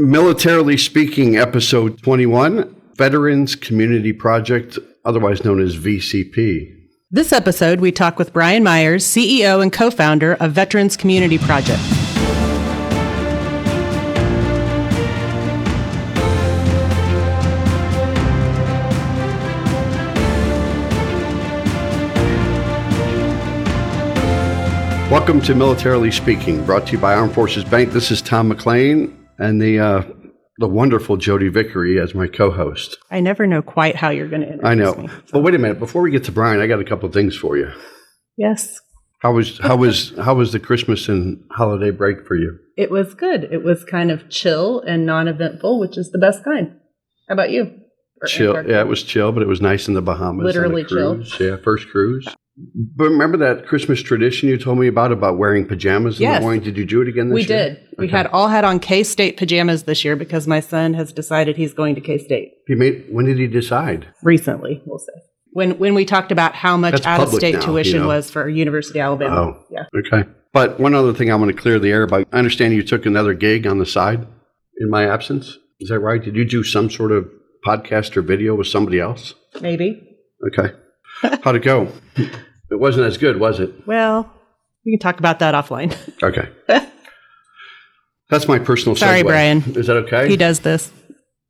Militarily Speaking, Episode 21 Veterans Community Project, otherwise known as VCP. This episode, we talk with Bryan Myers, CEO and co founder of Veterans Community Project. Welcome to Militarily Speaking, brought to you by Armed Forces Bank. This is Tom McLean and the uh, the wonderful Jodi Vickery as my co-host. I never know quite how you're going to I know, me. but wait a minute. Before we get to Bryan, I got a couple of things for you. Yes, How was how was how was the Christmas and holiday break for you? it was good. It was kind of chill and non-eventful, which is the best kind. How about you? Or Chill. Antarctica? Yeah, it was chill, but it was nice in the Bahamas. Literally chill. Yeah, first cruise. But remember that Christmas tradition you told me about about wearing pajamas in Yes. the morning? Did you do it again this year? We year? did. We had all had on K State pajamas this year because my son has decided he's going to K State He made. When did he decide? recently. We'll say when when we talked about how much That's out of public state now, tuition you know. was for University of Alabama. Oh. Yeah. Okay. But one other thing I want to clear the air about. I understand you took another gig on the side in my absence. Is that right? Did you do some sort of podcast or video with somebody else? Maybe. Okay. How'd it go? It wasn't as good, was it? Well, we can talk about that offline. Okay. That's my personal Sorry, segue. Bryan. Is that okay? he does this.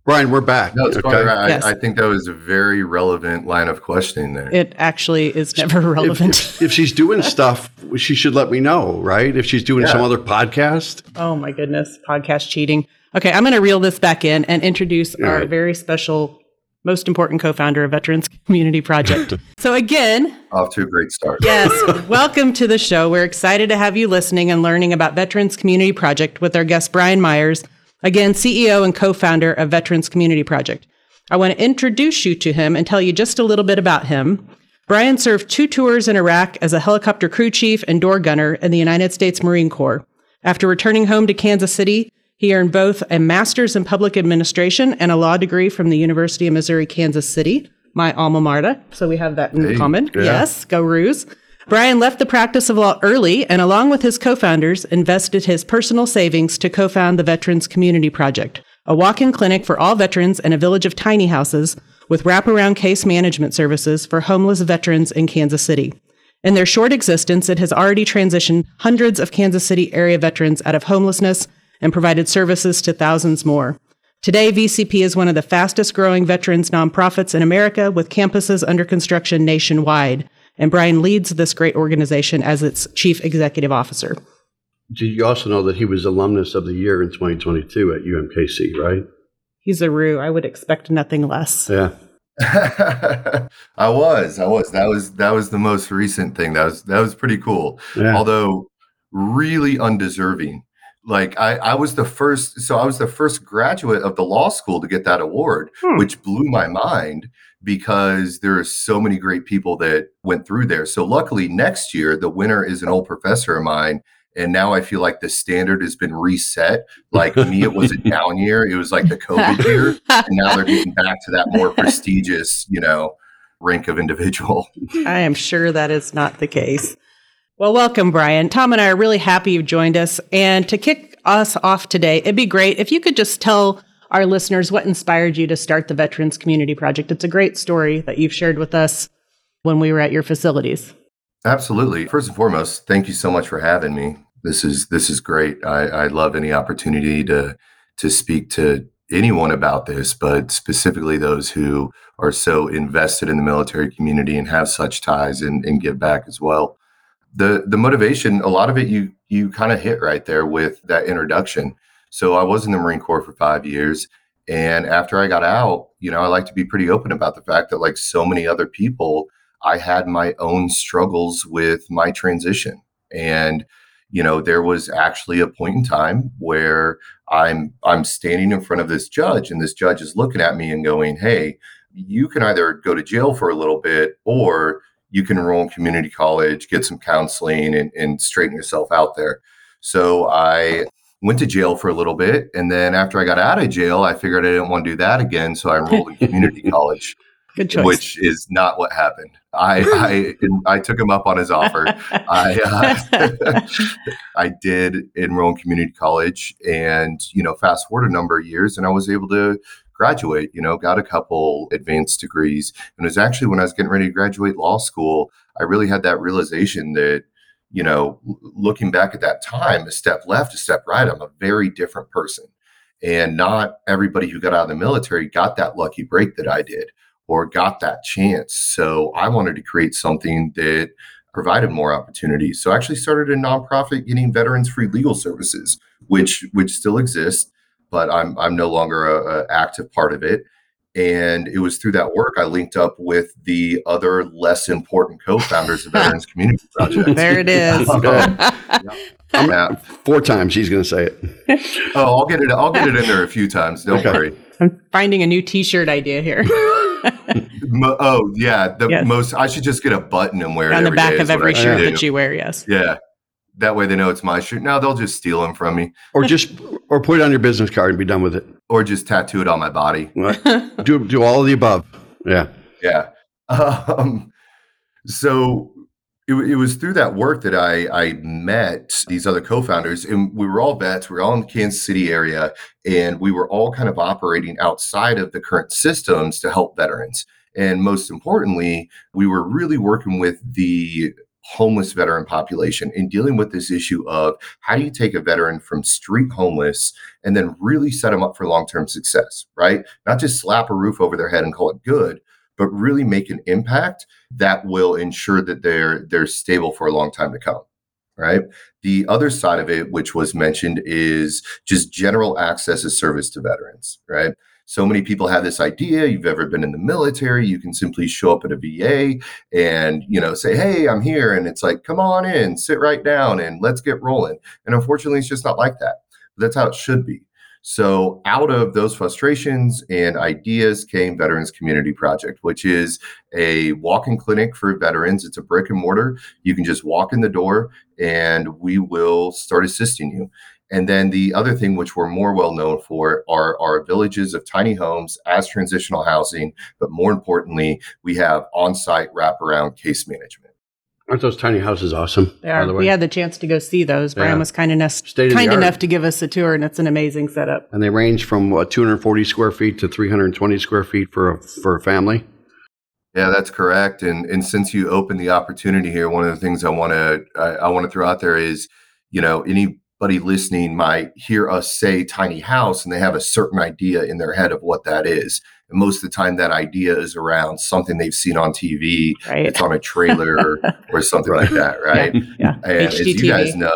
Bryan, we're back. No, it's okay. quite right. Yes. I, I think that was a very relevant line of questioning there. It actually is never If, relevant. if, if she's doing stuff, she should let me know, right? If she's doing Yeah. some other podcast. oh my goodness, podcast cheating. Okay, I'm going to reel this back in and introduce All our right. very special, most important co-founder of Veterans Community Project. so again, Off to a great start. yes, welcome to the show. We're excited to have you listening and learning about Veterans Community Project with our guest Bryan Myers, again CEO and co-founder of Veterans Community Project. I want to introduce you to him and tell you just a little bit about him. Bryan served two tours in Iraq as a helicopter crew chief and door gunner in the United States Marine Corps. After returning home to Kansas City, he earned both a master's in public administration and a law degree from the University of Missouri Kansas City, my alma mater. So we have that in Hey, common. yeah. Yes, go Roos. Brian left the practice of law early and, along with his co founders, invested his personal savings to co found the Veterans Community Project, a walk in clinic for all veterans and a village of tiny houses with wraparound case management services for homeless veterans in Kansas City. In their short existence, it has already transitioned hundreds of Kansas City area veterans out of homelessness and provided services to thousands more. Today, VCP is one of the fastest growing veterans nonprofits in America with campuses under construction nationwide. And Bryan leads this great organization as its chief executive officer. Did you also know that he was alumnus of the year in 2022 at UMKC, right? He's a Roo. I would expect nothing less. Yeah. I was, I was. That was that was the most recent thing. That was that was pretty cool. Yeah. Although really undeserving. Like I, I was the first, so I was the first graduate of the law school to get that award, Hmm. which blew my mind because there are so many great people that went through there. So luckily next year the winner is an old professor of mine. And now I feel like the standard has been reset. Like me, it was a down year. It was like the COVID year. And now they're getting back to that more prestigious, you know, rank of individual. I am sure that is not the case. Well, welcome, Bryan. Tom and I are really happy you've joined us. And to kick us off today, it'd be great if you could just tell our listeners what inspired you to start the Veterans Community Project. It's a great story that you've shared with us when we were at your facilities. Absolutely. First and foremost, thank you so much for having me. This is this is great. I, I love any opportunity to to speak to anyone about this, but specifically those who are so invested in the military community and have such ties and, and give back as well. The the motivation, a lot of it you you kind of hit right there with that introduction. So I was in the Marine Corps for five years. And after I got out, you know, I like to be pretty open about the fact that, like so many other people, I had my own struggles with my transition. And, you know, there was actually a point in time where I'm I'm standing in front of this judge and this judge is looking at me and going, "Hey, you can either go to jail for a little bit or you can enroll in community college, get some counseling and, and straighten yourself out there." So I went to jail for a little bit and then after I got out of jail, I figured I didn't want to do that again, so I enrolled in community college which is not what happened. I I, I took him up on his offer. I uh, I did enroll in community college, and you know, fast forward a number of years, and I was able to graduate. You know, got a couple advanced degrees, and it was actually when I was getting ready to graduate law school, I really had that realization that you know, looking back at that time, a step left, a step right, I'm a very different person. And not everybody who got out of the military got that lucky break that I did or got that chance. So I wanted to create something that provided more opportunities. So I actually started a nonprofit getting veterans free legal services, which which still exists, but I'm I'm no longer a, a active part of it. And it was through that work I linked up with the other less important co-founders of Veterans Community Project. There it is. Um, yeah. Four times she's going to say it. Oh, I'll get it. I'll get it in there a few times. Don't Okay. worry. I'm finding a new T-shirt idea here Mo- oh yeah, the Yes. most. I should just get a button and wear it on the back day of every shirt that you wear. Yes. Yeah, that way they know it's my shirt. No, they'll just steal them from me, Or just, or put it on your business card and be done with it. or just tattoo it on my body. Do, do all of the above. Yeah. Yeah. Um, so it, it was through that work that I, I met these other co-founders and we were all vets. We were all in the Kansas City area and we were all kind of operating outside of the current systems to help veterans. And most importantly, we were really working with the homeless veteran population and dealing with this issue of how do you take a veteran from street homeless and then really set them up for long-term success, right? Not just slap a roof over their head and call it good, but really make an impact that will ensure that they're they're stable for a long time to come right the other side of it which was mentioned is just general access of service to veterans right so many people have this idea you've ever been in the military you can simply show up at a va and you know say hey i'm here and it's like come on in sit right down and let's get rolling and unfortunately it's just not like that that's how it should be so out of those frustrations and ideas came Veterans Community Project, which is a walk-in clinic for veterans. It's a brick and mortar. You can just walk in the door and we will start assisting you. And then the other thing which we're more well known for are our villages of tiny homes as transitional housing, but more importantly, we have on-site wraparound case management. Aren't those tiny houses awesome? They are. By the way? We had the chance to go see those. Bryan Yeah. was kind enough, of the kind enough to give us a tour, and it's an amazing setup. and they range from what, 240 square feet to 320 square feet for a, for a family. Yeah, that's correct. And and since you opened the opportunity here, one of the things I want to I, I want to throw out there is, you know, anybody listening might hear us say tiny house and they have a certain idea in their head of what that is. And most of the time, that idea is around something they've seen on TV. Right. It's on a trailer or something like that, right? Yeah. And as you guys know,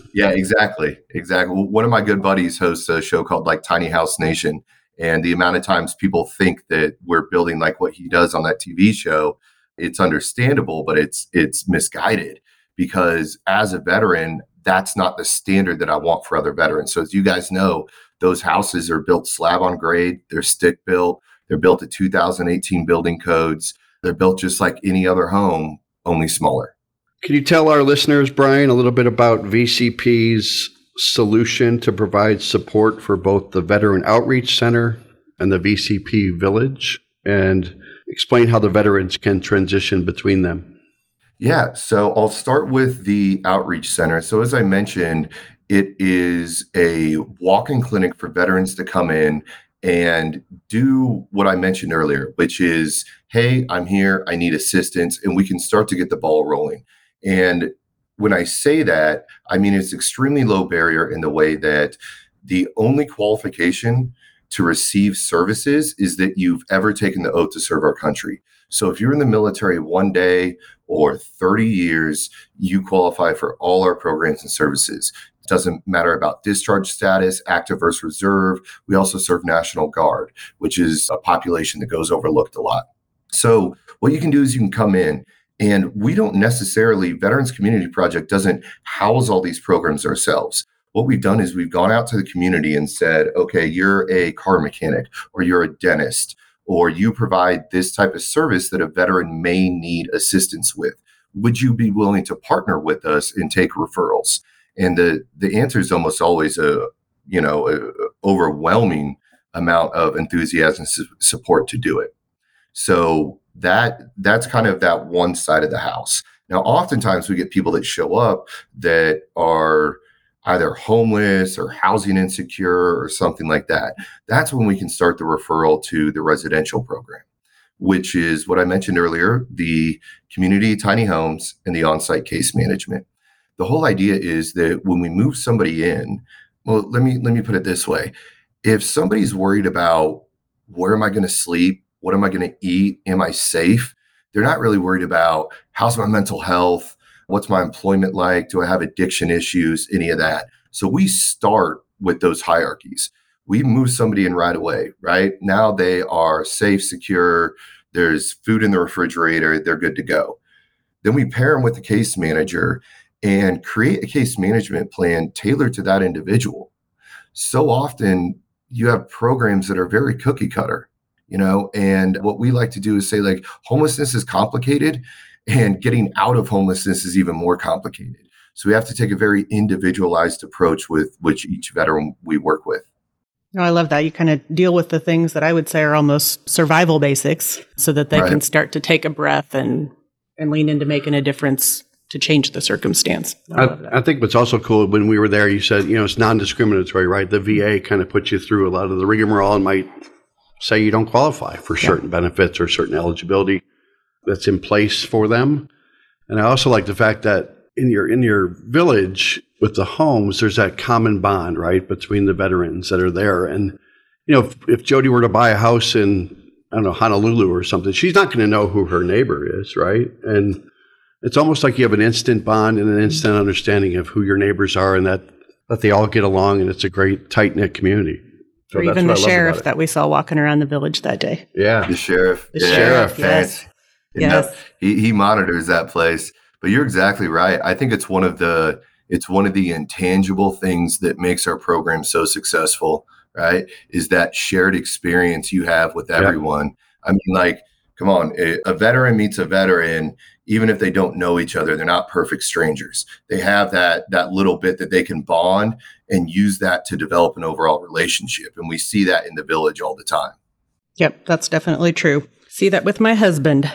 yeah, exactly, exactly. One of my good buddies hosts a show called like Tiny House Nation, and the amount of times people think that we're building like what he does on that TV show, it's understandable, but it's it's misguided because as a veteran, that's not the standard that I want for other veterans. So as you guys know, those houses are built slab on grade, they're stick built, they're built to 2018 building codes, they're built just like any other home, only smaller. Can you tell our listeners, Bryan, a little bit about VCP's solution to provide support for both the Veteran Outreach Center and the VCP Village and explain how the veterans can transition between them? Yeah, so I'll start with the outreach center. So, as I mentioned, it is a walk in clinic for veterans to come in and do what I mentioned earlier, which is, hey, I'm here, I need assistance, and we can start to get the ball rolling. And when I say that, I mean it's extremely low barrier in the way that the only qualification to receive services is that you've ever taken the oath to serve our country. So if you're in the military one day or 30 years, you qualify for all our programs and services. It doesn't matter about discharge status, active versus reserve. We also serve National Guard, which is a population that goes overlooked a lot. So what you can do is you can come in and we don't necessarily, Veterans Community Project doesn't house all these programs ourselves. What we've done is we've gone out to the community and said, okay, you're a car mechanic or you're a dentist or you provide this type of service that a veteran may need assistance with. Would you be willing to partner with us and take referrals? And the the answer is almost always a you know a overwhelming amount of enthusiasm su- support to do it. So that that's kind of that one side of the house. Now, oftentimes we get people that show up that are either homeless or housing insecure or something like that. That's when we can start the referral to the residential program, which is what I mentioned earlier the community tiny homes and the on site case management. The whole idea is that when we move somebody in, well, let me let me put it this way. If somebody's worried about where am I going to sleep? What am I going to eat? Am I safe? They're not really worried about how's my mental health? What's my employment like? Do I have addiction issues? Any of that. So we start with those hierarchies. We move somebody in right away, right? Now they are safe, secure. There's food in the refrigerator. They're good to go. Then we pair them with the case manager and create a case management plan tailored to that individual. So often you have programs that are very cookie cutter, you know, and what we like to do is say, like, homelessness is complicated and getting out of homelessness is even more complicated. So we have to take a very individualized approach with which each veteran we work with. Oh, I love that. You kind of deal with the things that I would say are almost survival basics so that they right. can start to take a breath and and lean into making a difference to change the circumstance. I, I, I, think what's also cool when we were there, you said, you know, it's non discriminatory, right? The VA kind of puts you through a lot of the rigmarole and might say you don't qualify for certain yeah. benefits or certain eligibility that's in place for them. And I also like the fact that in your in your village with the homes, there's that common bond, right, between the veterans that are there. And you know, if, if Jodi were to buy a house in I don't know Honolulu or something, she's not going to know who her neighbor is, right? And it's almost like you have an instant bond and an instant understanding of who your neighbors are and that that they all get along and it's a great tight knit community. So or even the sheriff that we saw walking around the village that day. Yeah, the sheriff. The yeah. sheriff. Yes. Yes. he he monitors that place. But you're exactly right. I think it's one of the it's one of the intangible things that makes our program so successful. Right? Is that shared experience you have with everyone. I mean, like, come on, a veteran meets a veteran even if they don't know each other they're not perfect strangers they have that that little bit that they can bond and use that to develop an overall relationship and we see that in the village all the time yep that's definitely true see that with my husband.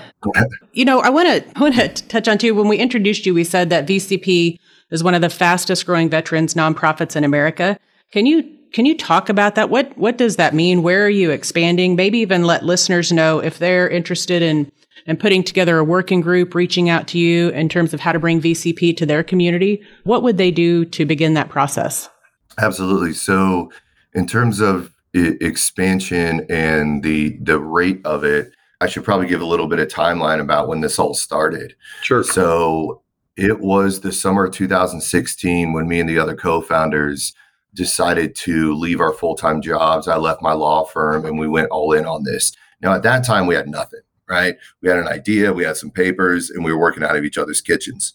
You know i want to want to touch on too when we introduced you we said that vcp is one of the fastest growing veterans nonprofits in america. Can you can you talk about that? What what does that mean? Where are you expanding? Maybe even let listeners know if they're interested in and putting together a working group, reaching out to you in terms of how to bring VCP to their community, what would they do to begin that process? Absolutely. So, in terms of expansion and the the rate of it, I should probably give a little bit of timeline about when this all started. Sure. So, it was the summer of 2016 when me and the other co-founders decided to leave our full-time jobs. I left my law firm and we went all in on this. Now, at that time, we had nothing right? We had an idea, we had some papers, and we were working out of each other's kitchens.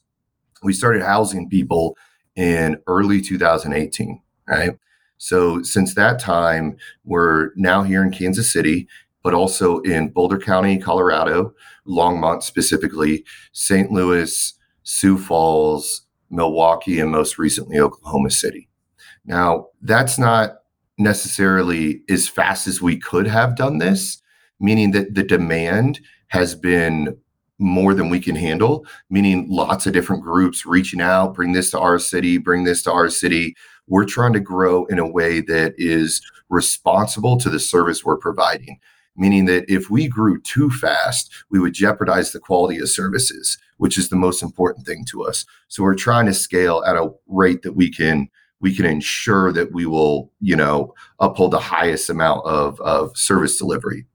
We started housing people in early 2018, right? So since that time, we're now here in Kansas City, but also in Boulder County, Colorado, Longmont specifically, St. Louis, Sioux Falls, Milwaukee, and most recently Oklahoma City. Now, that's not necessarily as fast as we could have done this meaning that the demand has been more than we can handle, meaning lots of different groups reaching out, bring this to our city, bring this to our city. We're trying to grow in a way that is responsible to the service we're providing, meaning that if we grew too fast, we would jeopardize the quality of services, which is the most important thing to us. So we're trying to scale at a rate that we can we can ensure that we will, you know, uphold the highest amount of, of service delivery.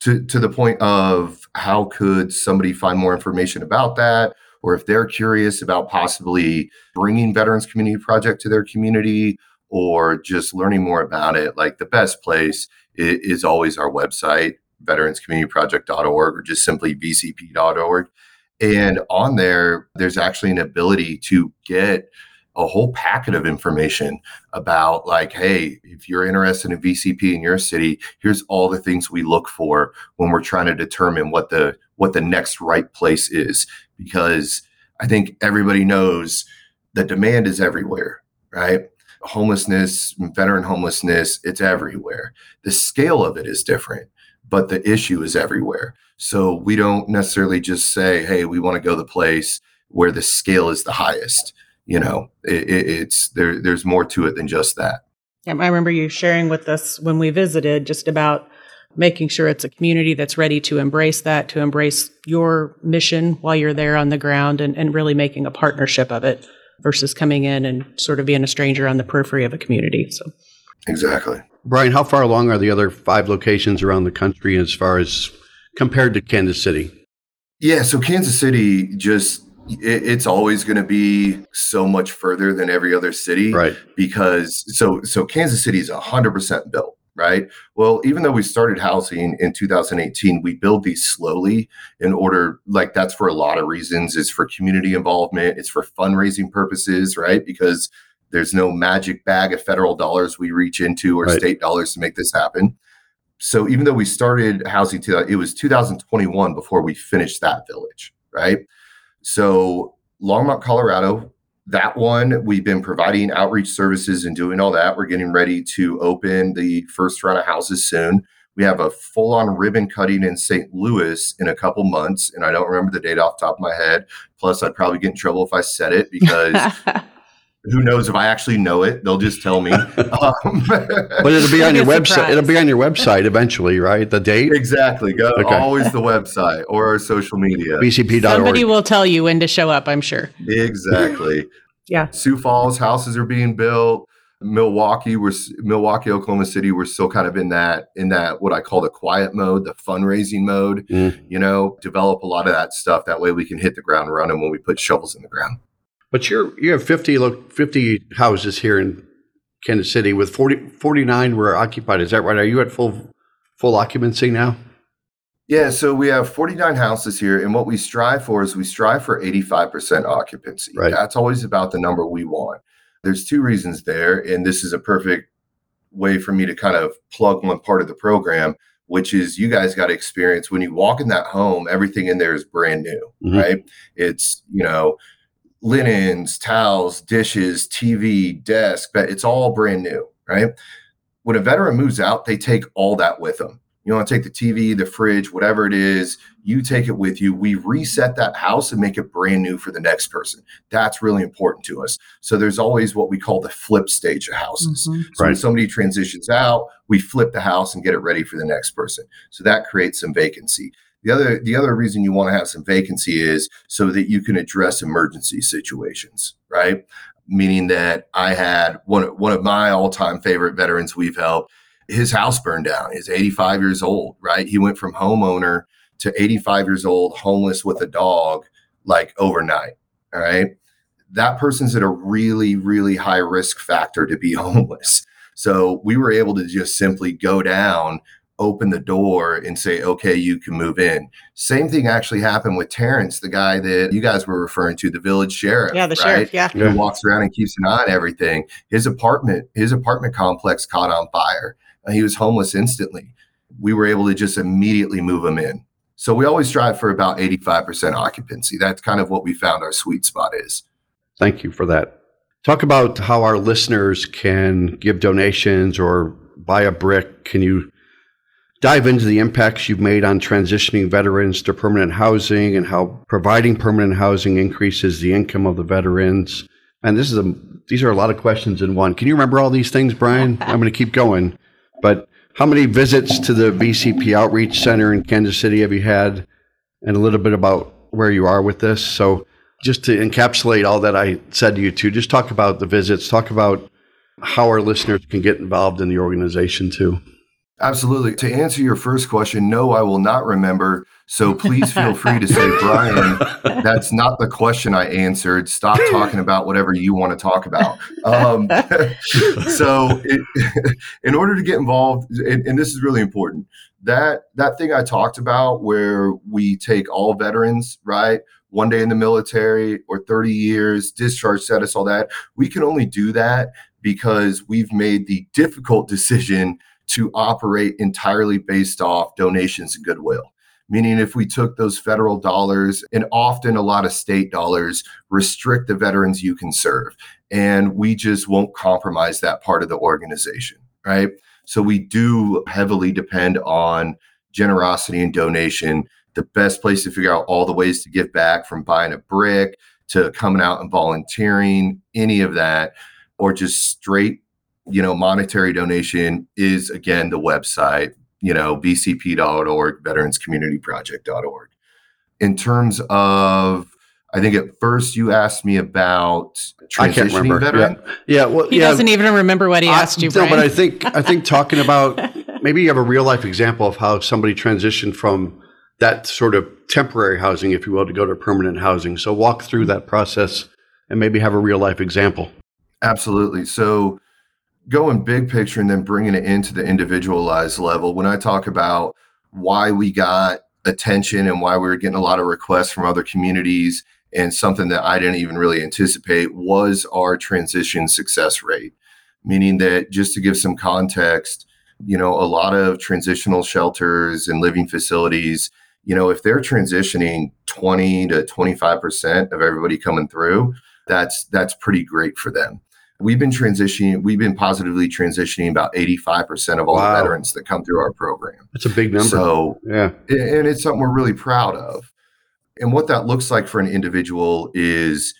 To, to the point of how could somebody find more information about that? Or if they're curious about possibly bringing veterans community project to their community or just learning more about it like the best place is, is always our website veteranscommunityproject.org or just simply vcp.org and on there there's actually an ability to get a whole packet of information about like hey if you're interested in vcp in your city here's all the things we look for when we're trying to determine what the what the next right place is. Because i think everybody knows the demand is everywhere right homelessness veteran homelessness it's everywhere the scale of it is different but the issue is everywhere. So we don't necessarily just say, hey, we want to go the place where the scale is the highest. You know, it, it, it's there. There's more to it than just that. I remember you sharing with us when we visited just about making sure it's a community that's ready to embrace that, to embrace your mission while you're there on the ground, and, and really making a partnership of it versus coming in and sort of being a stranger on the periphery of a community. So, exactly. Bryan, how far along are the other five locations around the country as far as compared to Kansas City? Yeah, so Kansas City just it, it's always going to be so much further than every other city, right? Because so so Kansas City is hundred percent built, right? Well, even though we started housing in 2018, we build these slowly in order, like that's for a lot of reasons. It's for community involvement, it's for fundraising purposes, right? Because there's no magic bag of federal dollars we reach into or right. state dollars to make this happen so even though we started housing to it was 2021 before we finished that village right so longmont colorado that one. We've been providing outreach services and doing all that. We're getting ready to open the first round of houses soon. We have a full-on ribbon cutting in st louis in a couple months and i don't remember the date off the top of my head. Plus i'd probably get in trouble if i said it because who knows if I actually know it? They'll just tell me. Um, but it'll be on your website. It'll be on your website eventually, right? The date. Exactly. Go okay. always the website or our social media. VCP.org. Somebody will tell you when to show up. I'm sure. Exactly. yeah. Sioux Falls houses are being built. Milwaukee, we're Milwaukee, Oklahoma City. We're still kind of in that in that what I call the quiet mode, the fundraising mode. Mm. You know, develop a lot of that stuff. That way, we can hit the ground running when we put shovels in the ground. But you're you have 50 look 50 houses here in Kansas City with 40, 49 were occupied. Is that right? Are you at full full occupancy now? Yeah, so we have 49 houses here, and what we strive for is we strive for 85% occupancy. Right. That's always about the number we want. There's two reasons there, and this is a perfect way for me to kind of plug one part of the program, which is you guys got to experience when you walk in that home, everything in there is brand new, mm-hmm. right? It's, you know, linens, towels, dishes, TV, desk, but it's all brand new, right? When a veteran moves out, they take all that with them. You want to take the TV, the fridge, whatever it is, you take it with you. We reset that house and make it brand new for the next person. That's really important to us. So there's always what we call the flip stage of houses. Mm-hmm. So right. when somebody transitions out, we flip the house and get it ready for the next person. So that creates some vacancy. The other the other reason you want to have some vacancy is so that you can address emergency situations, right? Meaning that I had one one of my all-time favorite veterans we've helped, his house burned down. He's 85 years old, right? He went from homeowner to 85 years old, homeless with a dog, like overnight. All right. That person's at a really, really high risk factor to be homeless. So we were able to just simply go down open the door and say, okay, you can move in. Same thing actually happened with Terrence, the guy that you guys were referring to, the village sheriff. Yeah, the right? sheriff, yeah. Who walks around and keeps an eye on everything. His apartment, his apartment complex caught on fire. he was homeless instantly. We were able to just immediately move him in. So we always strive for about 85% occupancy. That's kind of what we found our sweet spot is. Thank you for that. Talk about how our listeners can give donations or buy a brick. Can you dive into the impacts you've made on transitioning veterans to permanent housing and how providing permanent housing increases the income of the veterans. And this is a these are a lot of questions in one. Can you remember all these things, Bryan? I'm going to keep going. But how many visits to the VCP Outreach Center in Kansas City have you had? And a little bit about where you are with this. So, just to encapsulate all that I said to you too, just talk about the visits, talk about how our listeners can get involved in the organization too. Absolutely. To answer your first question, no, I will not remember. So please feel free to say, Bryan, that's not the question I answered. Stop talking about whatever you want to talk about. Um, so, it, in order to get involved, and, and this is really important, that that thing I talked about, where we take all veterans, right? One day in the military or 30 years, discharge status, all that. We can only do that because we've made the difficult decision to operate entirely based off donations and goodwill. Meaning, if we took those federal dollars and often a lot of state dollars, restrict the veterans you can serve. And we just won't compromise that part of the organization, right? So we do heavily depend on generosity and donation. The best place to figure out all the ways to give back from buying a brick to coming out and volunteering, any of that, or just straight, you know, monetary donation is again the website, you know, vcp.org, veteranscommunityproject.org. In terms of I think at first you asked me about I can't transitioning remember. veteran. Yeah, yeah. Well, He yeah. doesn't even remember what he I- asked you, no, Bryan. but I think I think talking about maybe you have a real life example of how somebody transitioned from that sort of temporary housing, if you will, to go to permanent housing. So walk through that process and maybe have a real life example. Absolutely. So going big picture and then bringing it into the individualized level. When I talk about why we got attention and why we were getting a lot of requests from other communities and something that I didn't even really anticipate was our transition success rate. Meaning that just to give some context, you know, a lot of transitional shelters and living facilities, you know, if they're transitioning 20 to 25% of everybody coming through, that's that's pretty great for them. We've been transitioning, we've been positively transitioning about 85% of all Wow. the veterans that come through our program. That's a big number. So yeah. and it's something we're really proud of. And what that looks like for an individual is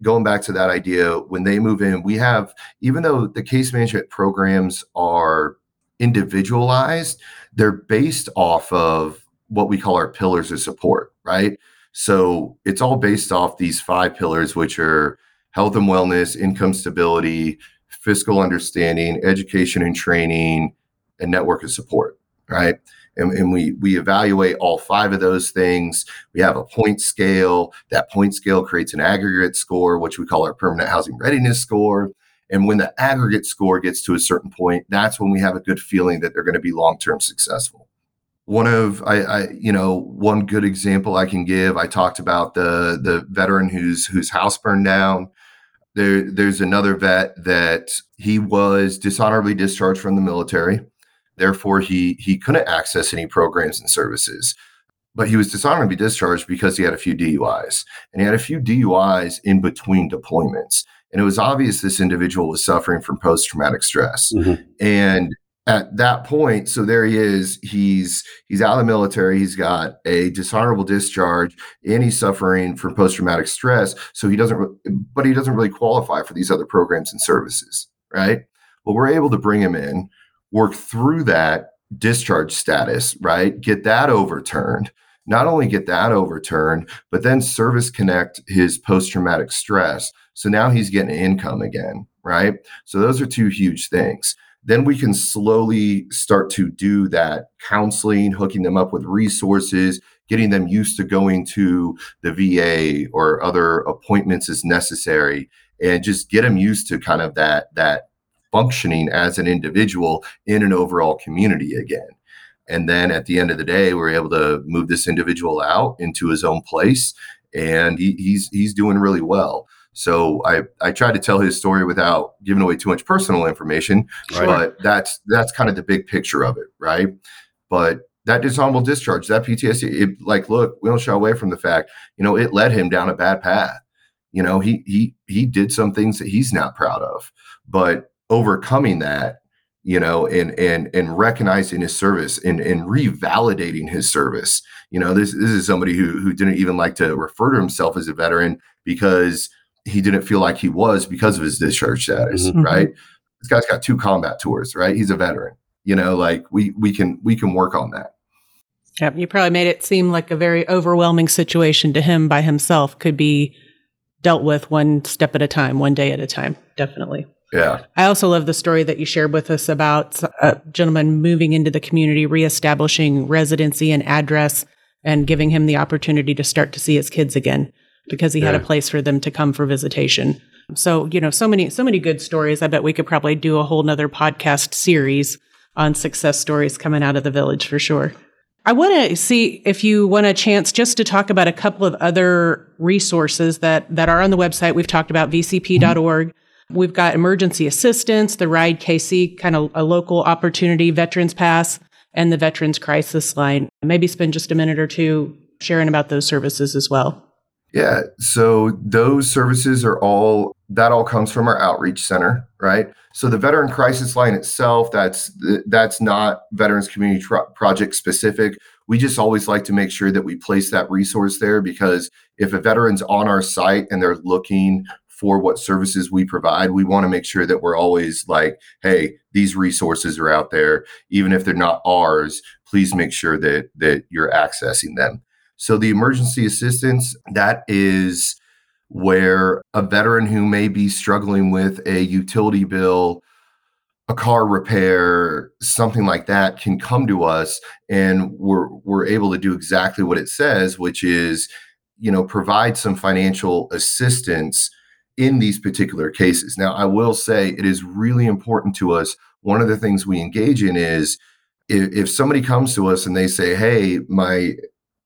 going back to that idea when they move in, we have, even though the case management programs are individualized, they're based off of what we call our pillars of support, right? So it's all based off these five pillars, which are health and wellness, income stability, fiscal understanding, education and training, and network of support, right? and, and we we evaluate all five of those things. We have a point scale. That point scale creates an aggregate score, which we call our permanent housing readiness score. And when the aggregate score gets to a certain point, that's when we have a good feeling that they're going to be long term successful. One of I, I, you know, one good example I can give. I talked about the the veteran whose whose house burned down. There, there's another vet that he was dishonorably discharged from the military Therefore, he he couldn't access any programs and services. But he was dishonorably discharged because he had a few DUIs, and he had a few DUIs in between deployments. And it was obvious this individual was suffering from post traumatic stress. Mhm. And at that point, so there he is. He's he's out of the military. He's got a dishonorable discharge, and he's suffering from post traumatic stress. So he doesn't, re- but he doesn't really qualify for these other programs and services, right? Well, we're able to bring him in work through that discharge status, right? Get that overturned. Not only get that overturned, but then service connect his post traumatic stress. So now he's getting income again, right? So those are two huge things. Then we can slowly start to do that counseling, hooking them up with resources, getting them used to going to the VA or other appointments as necessary, and just get them used to kind of that that functioning as an individual in an overall community again. And then at the end of the day, we're able to move this individual out into his own place, and he, he's he's doing really well. So I I tried to tell his story without giving away too much personal information, but that's that's kind of the big picture of it, right? But that dishonorable discharge, that PTSD, it, like, look, we don't shy away from the fact, you know, it led him down a bad path. You know, he he he did some things that he's not proud of, but overcoming that you know and and and recognizing his service and and revalidating his service you know this this is somebody who who didn't even like to refer to himself as a veteran because he didn't feel like he was because of his discharge status Mhm. right this guy's got two combat tours right he's a veteran you know like we we can we can work on that Yeah, you probably made it seem like a very overwhelming situation to him by himself could be dealt with one step at a time, one day at a time. Definitely. yeah I also love the story that you shared with us about a gentleman moving into the community, reestablishing residency and address, and giving him the opportunity to start to see his kids again because he had a place for them to come for visitation. So, you know, so many, so many good stories. I bet we could probably do a whole nother podcast series on success stories coming out of the village for sure. I want to see if you want a chance just to talk about a couple of other resources that, that are on the website. We've talked about vcp.org. We've got emergency assistance, the Ride KC, kind of a local opportunity, Veterans Pass, and the Veterans Crisis Line. Maybe spend just a minute or two sharing about those services as well. Yeah. So those services are all that all comes from our outreach center, right? So the veteran crisis line itself, that's that's not Veterans Community Project specific. We just always like to make sure that we place that resource there because if a veteran's on our site and they're looking for what services we provide, we want to make sure that we're always like, hey, these resources are out there, even if they're not ours. Please make sure that that you're accessing them. So the emergency assistance that is where a veteran who may be struggling with a utility bill, a car repair, something like that can come to us and we're we're able to do exactly what it says, which is, you know, provide some financial assistance in these particular cases. Now, I will say it is really important to us. One of the things we engage in is if, if somebody comes to us and they say, "Hey, my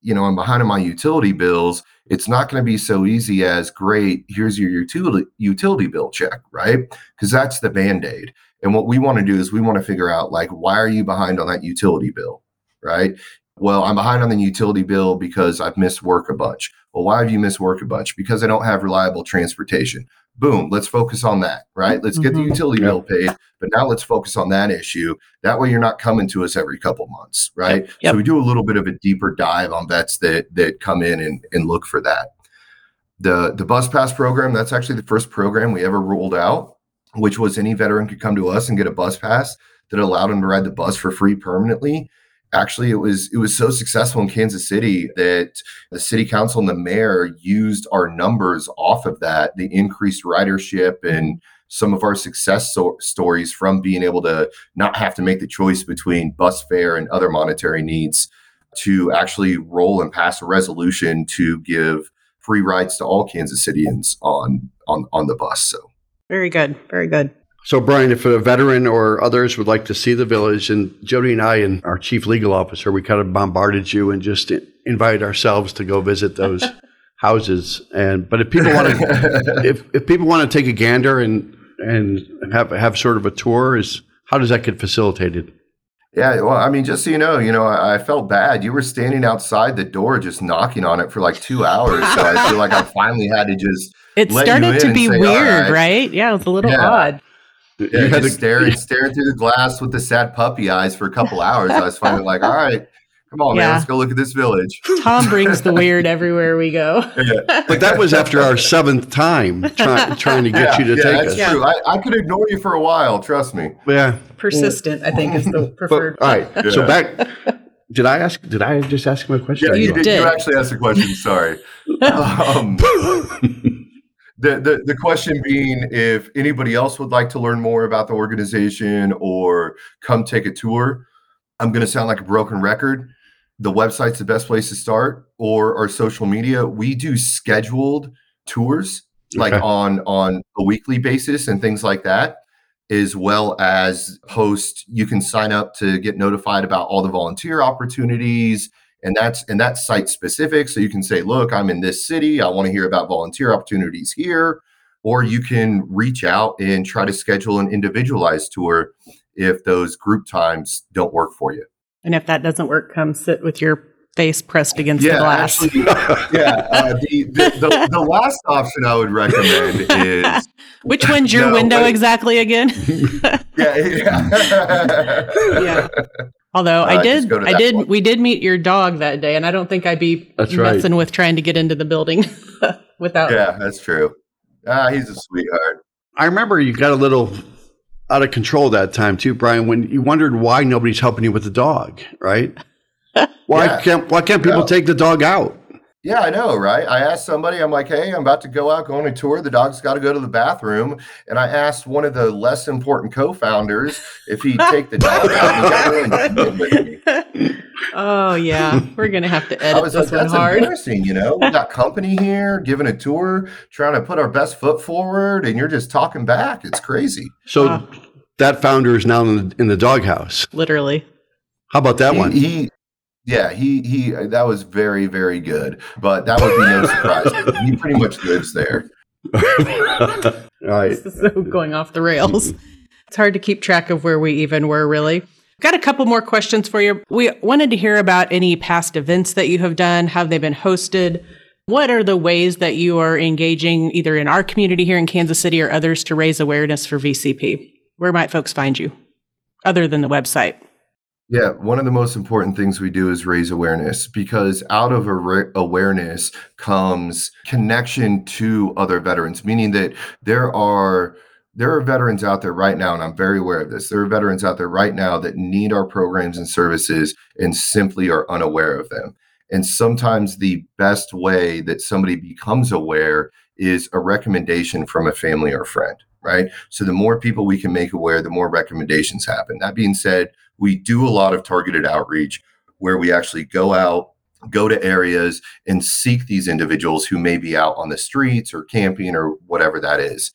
you know, I'm behind on my utility bills, it's not going to be so easy as great, here's your utility utility bill check, right? Because that's the band-aid. And what we want to do is we want to figure out like why are you behind on that utility bill, right? Well, I'm behind on the utility bill because I've missed work a bunch. Well, why have you missed work a bunch? Because I don't have reliable transportation boom, let's focus on that, right? Let's get mm-hmm. the utility bill paid, but now let's focus on that issue. That way you're not coming to us every couple months, right? Yep. Yep. So we do a little bit of a deeper dive on vets that that come in and, and look for that. The the bus pass program, that's actually the first program we ever rolled out, which was any veteran could come to us and get a bus pass that allowed them to ride the bus for free permanently actually it was it was so successful in Kansas City that the city council and the mayor used our numbers off of that the increased ridership and some of our success so- stories from being able to not have to make the choice between bus fare and other monetary needs to actually roll and pass a resolution to give free rides to all Kansas Cityans on on on the bus so. Very good very good so, Bryan, if a veteran or others would like to see the village, and Jodi and I and our chief legal officer, we kind of bombarded you and just invited ourselves to go visit those houses. And but if people want to, if if people want to take a gander and and have have sort of a tour, is how does that get facilitated? Yeah, well, I mean, just so you know, you know, I, I, felt bad. You were standing outside the door, just knocking on it for like two hours. So I feel like I finally had to just. It started to be say, weird, right. right. Yeah, it was a little yeah. odd. Yeah, you had to staring, staring through the glass with the sad puppy eyes for a couple hours. I was finally like, all right, come on, yeah. man, let's go look at this village. Tom brings the weird everywhere we go. Yeah. But that was after our seventh time try, trying to get yeah, you to take that's us. True. I, I, could ignore you for a while. Trust me. Yeah. Persistent, I think, is the preferred. But, all right. So back. Did I ask? Did I just ask my question? Yeah, you, you did. You actually asked a question. Sorry. um, the, the the question being if anybody else would like to learn more about the organization or come take a tour i'm going to sound like a broken record. The website's the best place to start or our social media. We do scheduled tours like on on a weekly basis and things like that as well as post you can sign up to get notified about all the volunteer opportunities and that's and that's site specific. So you can say look i'm in this city. I want to hear about volunteer opportunities here. Or you can reach out and try to schedule an individualized tour if those group times don't work for you. And if that doesn't work come sit with your face pressed against yeah, the glass. actually, yeah uh, the, the, the, the, last option i would recommend is which one's your no, window but, exactly again? Yeah yeah, yeah. Although uh, I did, I did, one. we did meet your dog that day, and I don't think I'd be that's messing right. with trying to get into the building without. Yeah, that's true. Ah, he's a sweetheart. I remember you got a little out of control that time too, Bryan, when you wondered why nobody's helping you with the dog, right? Why yeah. can't why can't people take the dog out? Yeah, I know, right? I asked somebody, I'm like, hey, I'm about to go out, go on a tour. The dog's got to go to the bathroom. And I asked one of the less important co founders if he'd take the dog out. oh, yeah. We're going to have to edit I was this like, That's hard. embarrassing, you know? We got company here, giving a tour, trying to put our best foot forward, and you're just talking back. It's crazy. So that founder is now in the, in the doghouse. Literally. How about that he, one? He yeah, he he that was very very good, but that would be no surprise. he pretty much lives there. All right. So going off the rails. It's hard to keep track of where we even were really. Got a couple more questions for you. We wanted to hear about any past events that you have done, have they been hosted, What are the ways that you are engaging either in our community here in Kansas City or others to raise awareness for VCP? Where might folks find you other than the website? Yeah, one of the most important things we do is raise awareness because out of a awareness comes connection to other veterans, meaning that there are there are veterans out there right now, and I'm very aware of this. There are veterans out there right now that need our programs and services and simply are unaware of them. And sometimes the best way that somebody becomes aware is a recommendation from a family or friend, right? So the more people we can make aware, the more recommendations happen. That being said, we do a lot of targeted outreach where we actually go out, go to areas and seek these individuals who may be out on the streets or camping or whatever that is.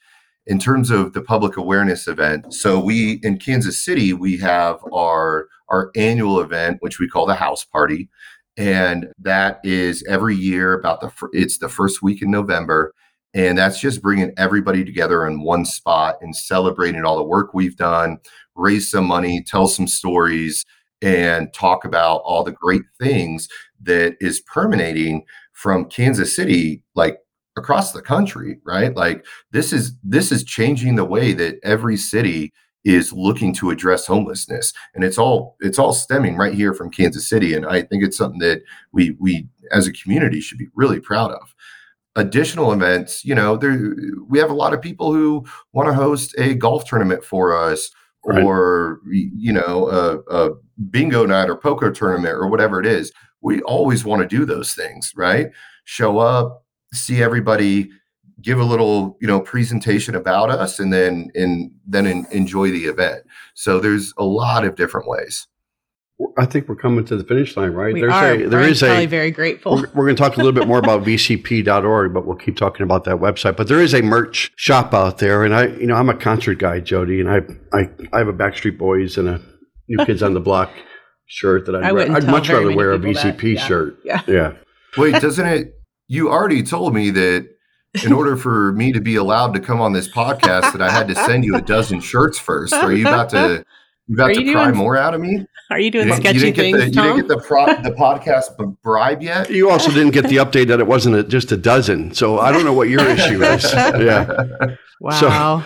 In terms of the public awareness event, so we in Kansas City, we have our our annual event, which we call the house party and that is every year about the it's the first week in November and that's just bringing everybody together in one spot and celebrating all the work we've done raise some money tell some stories and talk about all the great things that is permeating from Kansas City like across the country right? Like this is this is changing the way that every city is looking to address homelessness. And it's all it's all stemming right here from Kansas City and I think it's something that we we as a community should be really proud of. Additional events you know there we have a lot of people who want to host a golf tournament for us right. or you know a, a bingo night or poker tournament or whatever it is we always want to do those things right? Show up see everybody give a little you know presentation about us and then and then in, enjoy the event. So there's a lot of different ways I think we're coming to the finish line, right? We There's are. A, there is a, very grateful. We're, we're going to talk a little bit more about vcp.org, but we'll keep talking about that website. But there is a merch shop out there, and I, you know, I'm a concert guy, Jodi, and I, I, I have a Backstreet Boys and a New Kids on the Block shirt that I'd, I I'd much rather wear a VCP yeah. shirt. Yeah. Yeah. Wait, doesn't it? You already told me that in order for me to be allowed to come on this podcast that I had to send you a dozen shirts first. Are you about to you about to pry more out of me? Are you doing you sketchy you things? The, you didn't get the pro, the podcast bribe yet. You also didn't get the update that it wasn't a, just a dozen. So I don't know what your issue is. Yeah. Wow. So,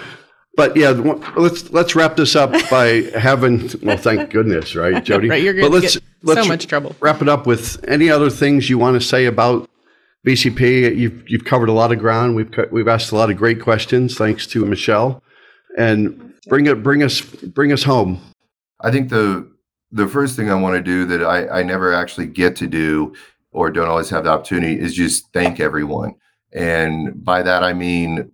but yeah, let's let's wrap this up by having. Well, thank goodness, right, Jodi? right, you're going to get let's so much trouble. Wrap it up with any other things you want to say about VCP. you've you've covered a lot of ground. We've we've asked a lot of great questions. Thanks to Michelle, and bring it bring us bring us home. I think the the first thing I want to do that I, I never actually get to do or don't always have the opportunity is just thank everyone. And by that I mean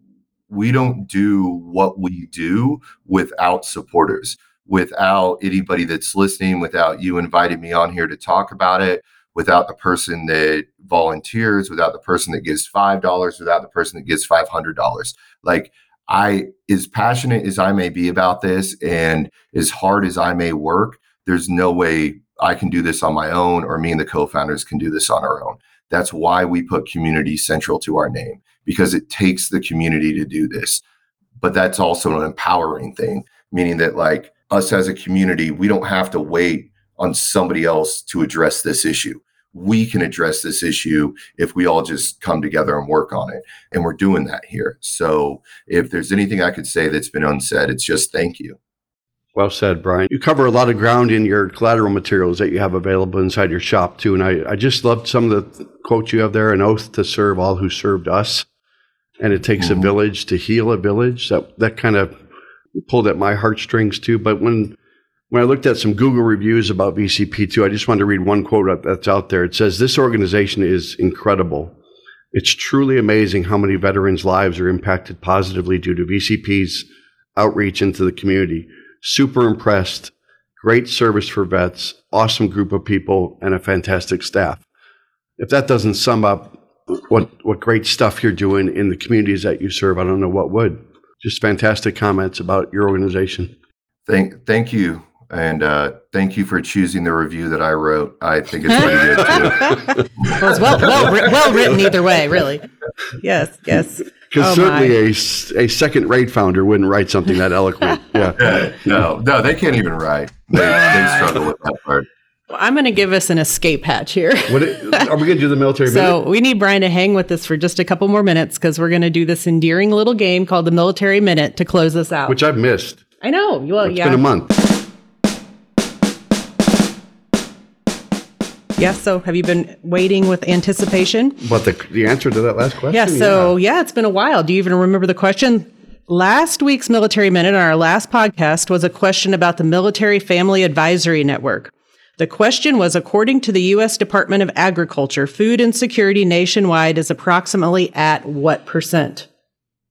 we don't do what we do without supporters, without anybody that's listening, without you inviting me on here to talk about it, without the person that volunteers, without the person that gives $5, without the person that gives $500. Like, I, as passionate as I may be about this and as hard as I may work, there's no way I can do this on my own or me and the co founders can do this on our own. That's why we put community central to our name because it takes the community to do this. But that's also an empowering thing, meaning that, like, us as a community, we don't have to wait on somebody else to address this issue. We can address this issue if we all just come together and work on it. And we're doing that here. So if there's anything I could say that's been unsaid, it's just thank you. Well said, Bryan. You cover a lot of ground in your collateral materials that you have available inside your shop, too. And I, I just loved some of the quotes you have there an oath to serve all who served us. And it takes mm-hmm. a village to heal a village. That, that kind of pulled at my heartstrings, too. But when when I looked at some Google reviews about VCP2, I just wanted to read one quote that's out there. It says, This organization is incredible. It's truly amazing how many veterans' lives are impacted positively due to VCP's outreach into the community. Super impressed. Great service for vets, awesome group of people, and a fantastic staff. If that doesn't sum up what, what great stuff you're doing in the communities that you serve, I don't know what would. Just fantastic comments about your organization. Thank, thank you and uh, thank you for choosing the review that I wrote. I think it's pretty good too. well, it's well, well, well written either way, really. Yes, yes. Because oh certainly a, a second rate founder wouldn't write something that eloquent. Yeah. no, no, they can't even write. They, they struggle with that part. I'm going to give us an escape hatch here. What it, are we going to do the military So minute? we need Bryan to hang with us for just a couple more minutes because we're going to do this endearing little game called the Military Minute to close us out. Which I've missed. I know. Well, It's yeah. been a month. Yeah. So have you been waiting with anticipation? But the, the answer to that last question? Yeah. So yeah, it's been a while. Do you even remember the question? Last week's Military Minute on our last podcast was a question about the Military Family Advisory Network. The question was according to the U.S. Department of Agriculture, food insecurity nationwide is approximately at what percent?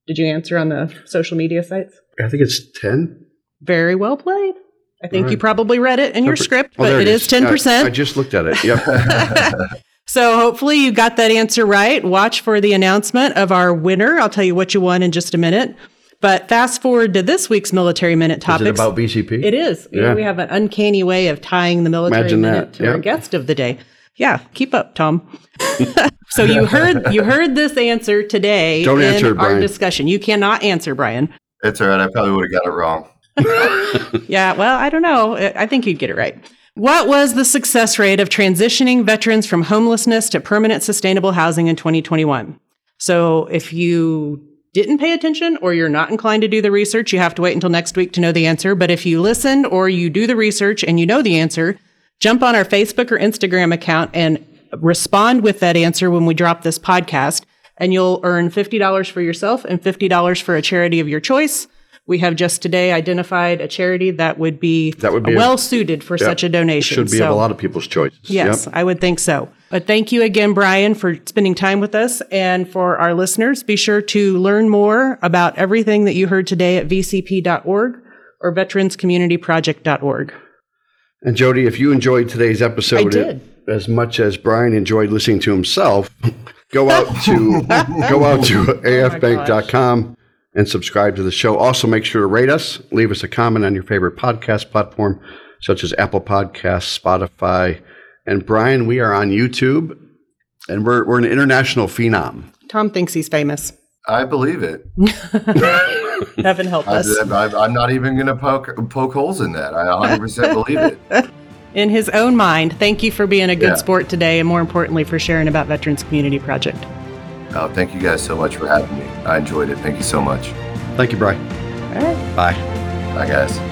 Did you answer on the social media sites? I think it's 10. Very well played. I think you probably read it in your script, Oh, but it is I, I 10%. I just looked at it. Yep. So hopefully you got that answer right. Watch for the announcement of our winner. I'll tell you what you won in just a minute. But fast forward to this week's military minute Is topics. it about VCP? It is. Yeah. We have an uncanny way of tying the military Imagine minute that. to our guest of the day. Yeah, keep up, Tom. so you heard you heard this answer today Don't in answer our Bryan. discussion. You cannot answer, Bryan. It's all right. I probably would have got it wrong. Yeah, well, I don't know. I think you'd get it right. What was the success rate of transitioning veterans from homelessness to permanent sustainable housing in 2021? So if you didn't pay attention or you're not inclined to do the research, you have to wait until next week to know the answer. But if you listened or you do the research and you know the answer, jump on our Facebook or Instagram account and respond with that answer when we drop this podcast. And you'll earn $50 for yourself and $50 for a charity of your choice. We have just today identified a charity that would be, That would be well suited for such a donation. Should be So- of a lot of people's choices. Yes, Yep. I would think so. But thank you again, Bryan, for spending time with us. And for our listeners, be sure to learn more about everything that you heard today at vcp.org or veteranscommunityproject.org. And Jodi, if you enjoyed today's episode I did. as much as Bryan enjoyed listening to himself, go out to go out to oh afbank.com and subscribe to the show. Also, make sure to rate us, leave us a comment on your favorite podcast platform, such as Apple Podcasts, Spotify, and Brian. We are on YouTube, and we're we're an international phenom. Tom thinks he's famous. I believe it. Heaven help us. I, us. am not even going to poke poke holes in that. I 100% believe it. In his own mind, thank you for being a good Yeah. sport today and more importantly for sharing about Veterans Community Project. Oh, thank you guys so much for having me. I enjoyed it. Thank you so much. Thank you, Bryan. All right. Bye. Bye, guys.